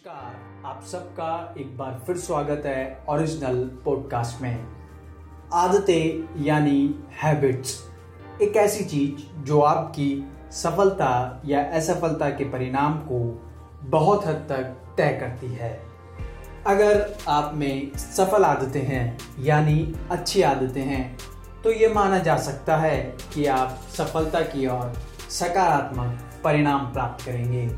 नमस्कार। आप सबका एक बार फिर स्वागत है ओरिजिनल पॉडकास्ट में। आदतें यानी हैबिट्स एक ऐसी चीज़ जो आपकी सफलता या असफलता के परिणाम को बहुत हद तक तय करती है। अगर आप में सफल आदतें हैं, यानी अच्छी आदतें हैं तो ये माना जा सकता है कि आप सफलता की ओर सकारात्मक परिणाम प्राप्त करेंगे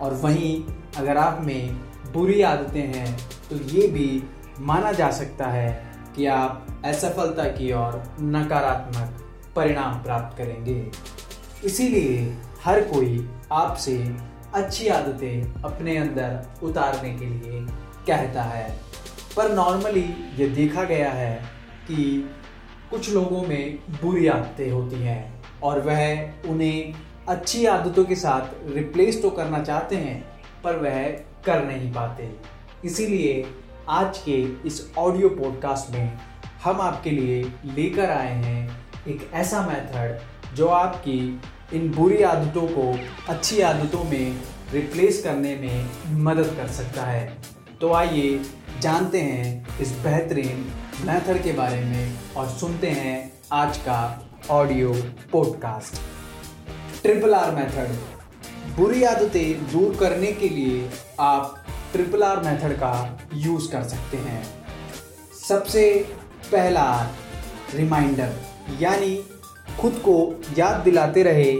और वहीं अगर आप में बुरी आदतें हैं तो ये भी माना जा सकता है कि आप असफलता की ओर नकारात्मक परिणाम प्राप्त करेंगे। इसीलिए हर कोई आपसे अच्छी आदतें अपने अंदर उतारने के लिए कहता है। पर नॉर्मली ये देखा गया है कि कुछ लोगों में बुरी आदतें होती हैं और वह उन्हें अच्छी आदतों के साथ रिप्लेस तो करना चाहते हैं पर वह कर नहीं पाते। इसीलिए आज के इस ऑडियो पॉडकास्ट में हम आपके लिए लेकर आए हैं एक ऐसा मेथड जो आपकी इन बुरी आदतों को अच्छी आदतों में रिप्लेस करने में मदद कर सकता है। तो आइए जानते हैं इस बेहतरीन मेथड के बारे में और सुनते हैं आज का audio podcast triple R method. बुरी आदतें दूर करने के लिए आप ट्रिपल आर मेथड का यूज़ कर सकते हैं। सबसे पहला रिमाइंडर यानी खुद को याद दिलाते रहे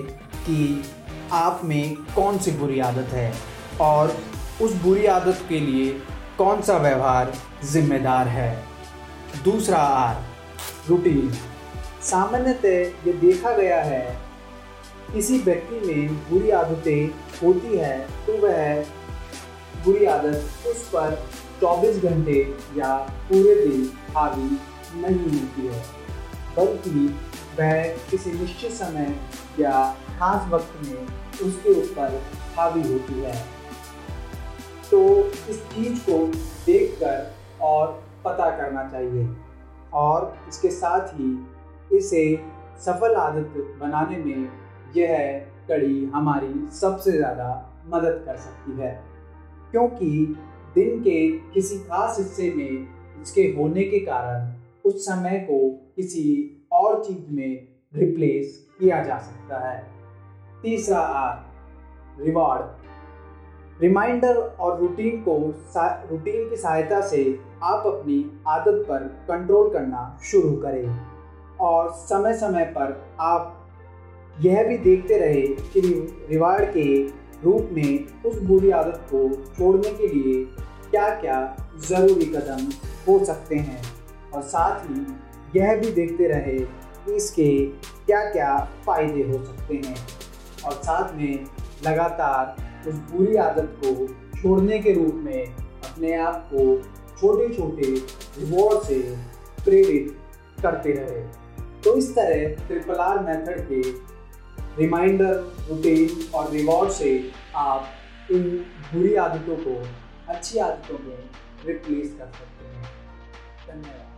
कि आप में कौन सी बुरी आदत है और उस बुरी आदत के लिए कौन सा व्यवहार जिम्मेदार है। दूसरा आर रूटीन सामान्यतः ये देखा गया है किसी व्यक्ति में बुरी आदतें होती है तो वह बुरी आदत उस पर 24 घंटे या पूरे दिन हावी नहीं होती है, बल्कि वह किसी निश्चित समय या खास वक्त में उसके ऊपर हावी होती है। तो इस चीज़ को देखकर और पता करना चाहिए और इसके साथ ही इसे सफल आदत बनाने में यह कड़ी हमारी सबसे ज़्यादा मदद कर सकती है, क्योंकि दिन के किसी खास हिस्से में इसके होने के कारण उस समय को किसी और चीज़ में रिप्लेस किया जा सकता है। तीसरा आर रिवॉर्ड रिमाइंडर और रूटीन को रूटीन की सहायता से आप अपनी आदत पर कंट्रोल करना शुरू करें और समय समय पर आप यह भी देखते रहे कि रिवार्ड के रूप में उस बुरी आदत को छोड़ने के लिए क्या क्या ज़रूरी कदम हो सकते हैं। और साथ ही यह भी देखते रहे कि इसके क्या क्या फ़ायदे हो सकते हैं। और साथ में लगातार उस बुरी आदत को छोड़ने के रूप में अपने आप को छोटे छोटे रिवॉर्ड से प्रेरित करते रहे। तो इस तरह ट्रिपल आर मेथड के रिमाइंडर रूटीन और रिवॉर्ड से आप इन बुरी आदतों को, अच्छी आदतों में रिप्लेस कर सकते हैं। धन्यवाद।